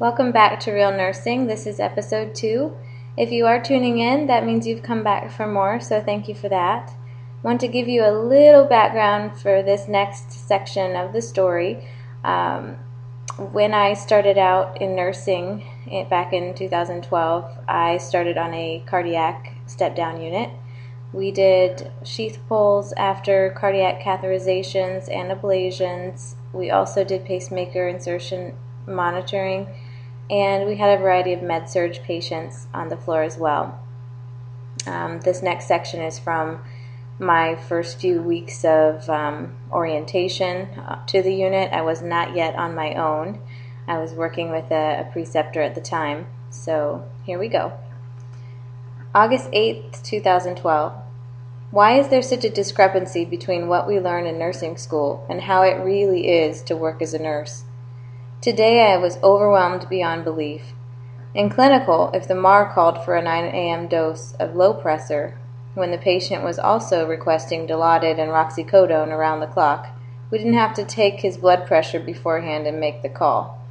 Welcome back to Real Nursing. This is episode two. If you are tuning in, that means you've come back for more, so thank you for that. I want to give you a little background for this next section of the story. Um, when I started out in nursing back in 2012, I started on a cardiac step down unit. We did sheath pulls after cardiac catheterizations and ablations. We also did pacemaker insertion monitoring, and we had a variety of med surg patients on the floor as well. Um, this next section is from my first few weeks of um, orientation uh, to the unit. I was not yet on my own. I was working with a, a preceptor at the time. So here we go. August 8th, 2012. Why is there such a discrepancy between what we learn in nursing school and how it really is to work as a nurse? Today I was overwhelmed beyond belief. In clinical, if the MAR called for a 9 a.m. dose of Lopressor, when the patient was also requesting Dilaudid and roxicodone around the clock, we didn't have to take his blood pressure beforehand and make the call.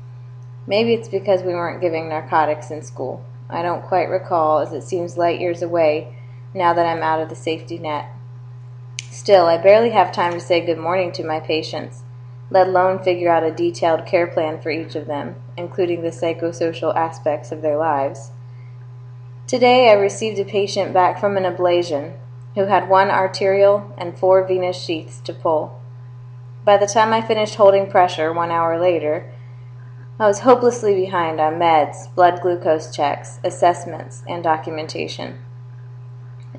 Maybe it's because we weren't giving narcotics in school. I don't quite recall, as it seems light years away now that I'm out of the safety net. Still, I barely have time to say good morning to my patients let alone figure out a detailed care plan for each of them, including the psychosocial aspects of their lives. Today I received a patient back from an ablation who had one arterial and four venous sheaths to pull. By the time I finished holding pressure one hour later, I was hopelessly behind on meds, blood glucose checks, assessments, and documentation.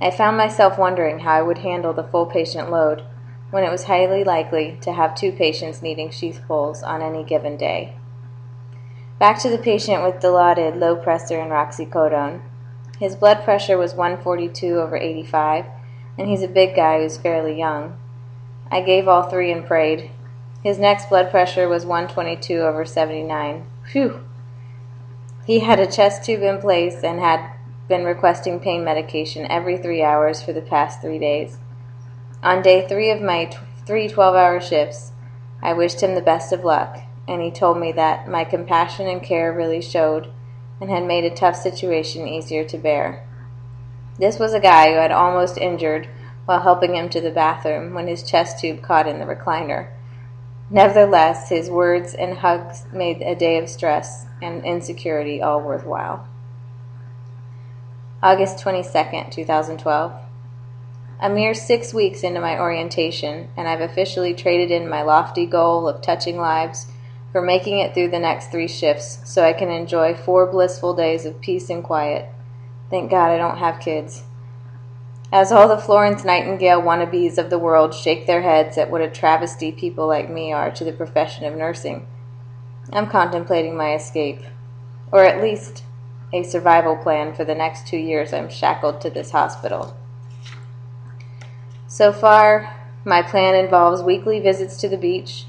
I found myself wondering how I would handle the full patient load when it was highly likely to have two patients needing sheath pulls on any given day. Back to the patient with Dilaudid, Lopressor, and roxicodone. His blood pressure was 142 over 85, and he's a big guy who's fairly young. I gave all three and prayed. His next blood pressure was 122 over 79. Phew! He had a chest tube in place and had been requesting pain medication every three hours for the past three days. On day three of my t- three 12 hour shifts, I wished him the best of luck, and he told me that my compassion and care really showed and had made a tough situation easier to bear. This was a guy who had almost injured while helping him to the bathroom when his chest tube caught in the recliner. Nevertheless, his words and hugs made a day of stress and insecurity all worthwhile. August 22nd, 2012. A mere six weeks into my orientation, and I've officially traded in my lofty goal of touching lives for making it through the next three shifts so I can enjoy four blissful days of peace and quiet. Thank God I don't have kids. As all the Florence Nightingale wannabes of the world shake their heads at what a travesty people like me are to the profession of nursing, I'm contemplating my escape, or at least a survival plan for the next two years I'm shackled to this hospital. So far, my plan involves weekly visits to the beach,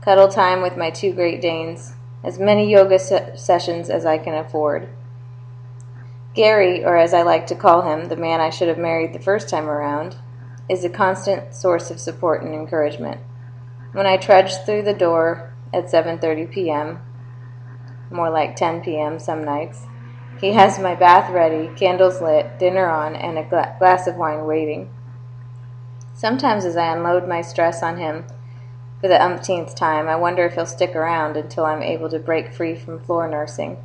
cuddle time with my two Great Danes, as many yoga se- sessions as I can afford. Gary, or as I like to call him, the man I should have married the first time around, is a constant source of support and encouragement. When I trudge through the door at 7:30 p.m., more like 10 p.m. some nights, he has my bath ready, candles lit, dinner on, and a gla- glass of wine waiting. Sometimes, as I unload my stress on him for the umpteenth time, I wonder if he'll stick around until I'm able to break free from floor nursing.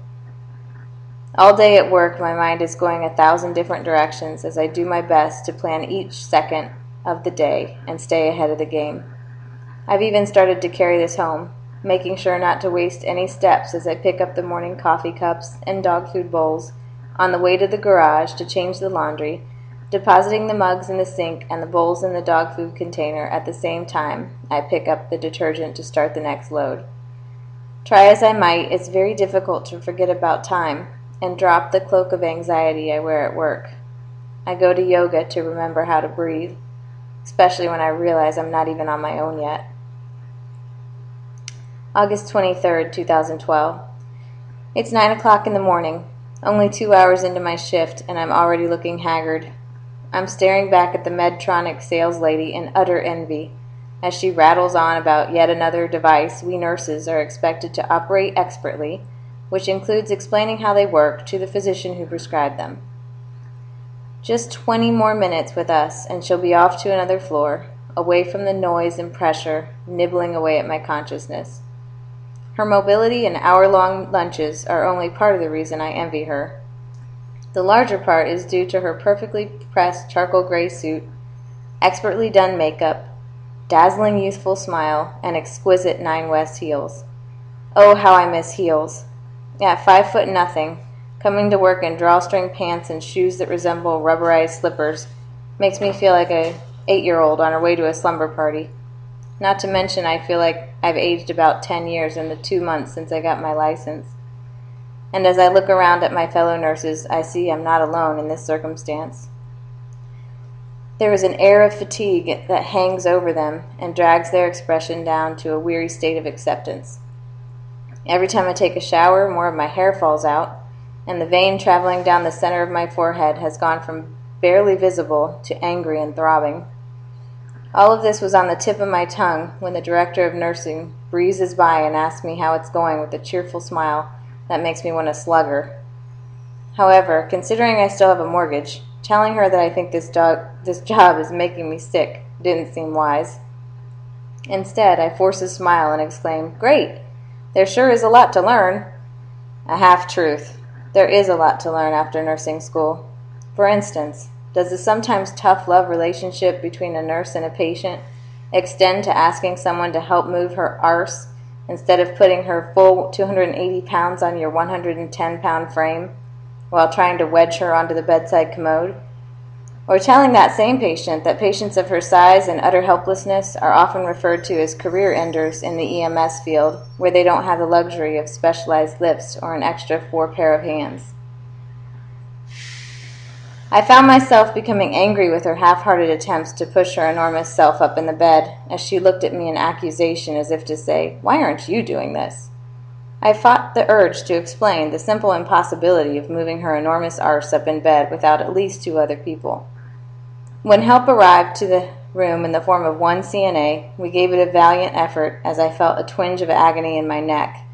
All day at work, my mind is going a thousand different directions as I do my best to plan each second of the day and stay ahead of the game. I've even started to carry this home, making sure not to waste any steps as I pick up the morning coffee cups and dog food bowls on the way to the garage to change the laundry Depositing the mugs in the sink and the bowls in the dog food container at the same time, I pick up the detergent to start the next load. Try as I might, it's very difficult to forget about time and drop the cloak of anxiety I wear at work. I go to yoga to remember how to breathe, especially when I realize I'm not even on my own yet. August 23rd, 2012. It's 9 o'clock in the morning, only two hours into my shift, and I'm already looking haggard. I'm staring back at the Medtronic sales lady in utter envy as she rattles on about yet another device we nurses are expected to operate expertly, which includes explaining how they work to the physician who prescribed them. Just 20 more minutes with us, and she'll be off to another floor, away from the noise and pressure, nibbling away at my consciousness. Her mobility and hour long lunches are only part of the reason I envy her. The larger part is due to her perfectly pressed charcoal gray suit, expertly done makeup, dazzling youthful smile, and exquisite Nine West heels. Oh, how I miss heels! At five foot nothing, Coming to work in drawstring pants and shoes that resemble rubberized slippers makes me feel like a eight-year-old on her way to a slumber party. Not to mention, I feel like I've aged about 10 years in the two months since I got my license. And as I look around at my fellow nurses, I see I'm not alone in this circumstance. There is an air of fatigue that hangs over them and drags their expression down to a weary state of acceptance. Every time I take a shower, more of my hair falls out, and the vein traveling down the center of my forehead has gone from barely visible to angry and throbbing. All of this was on the tip of my tongue when the director of nursing breezes by and asks me how it's going with a cheerful smile that makes me want to slug her. However, considering I still have a mortgage, telling her that I think this, do- this job is making me sick didn't seem wise. Instead, I force a smile and exclaim, Great! There sure is a lot to learn. A half truth. There is a lot to learn after nursing school. For instance, does the sometimes tough love relationship between a nurse and a patient extend to asking someone to help move her arse instead of putting her full 280 pounds on your 110 pound frame while trying to wedge her onto the bedside commode? Or telling that same patient that patients of her size and utter helplessness are often referred to as career enders in the EMS field, where they don't have the luxury of specialized lifts or an extra four pair of hands. I found myself becoming angry with her half hearted attempts to push her enormous self up in the bed as she looked at me in accusation as if to say, Why aren't you doing this? I fought the urge to explain the simple impossibility of moving her enormous arse up in bed without at least two other people. When help arrived to the room in the form of one CNA, we gave it a valiant effort as I felt a twinge of agony in my neck,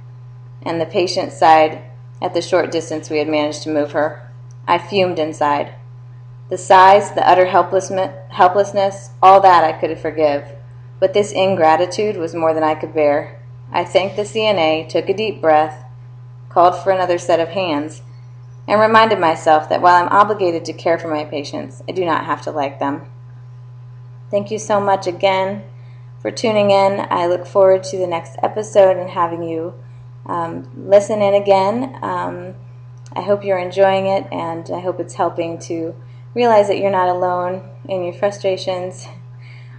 and the patient sighed at the short distance we had managed to move her. I fumed inside. The size, the utter helplessness, all that I could forgive. But this ingratitude was more than I could bear. I thanked the CNA, took a deep breath, called for another set of hands, and reminded myself that while I'm obligated to care for my patients, I do not have to like them. Thank you so much again for tuning in. I look forward to the next episode and having you um, listen in again. Um, I hope you're enjoying it, and I hope it's helping to realize that you're not alone in your frustrations.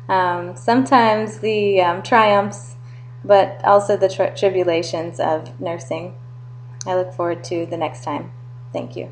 Um, sometimes the um, triumphs but also the tri- tribulations of nursing. I look forward to the next time. Thank you.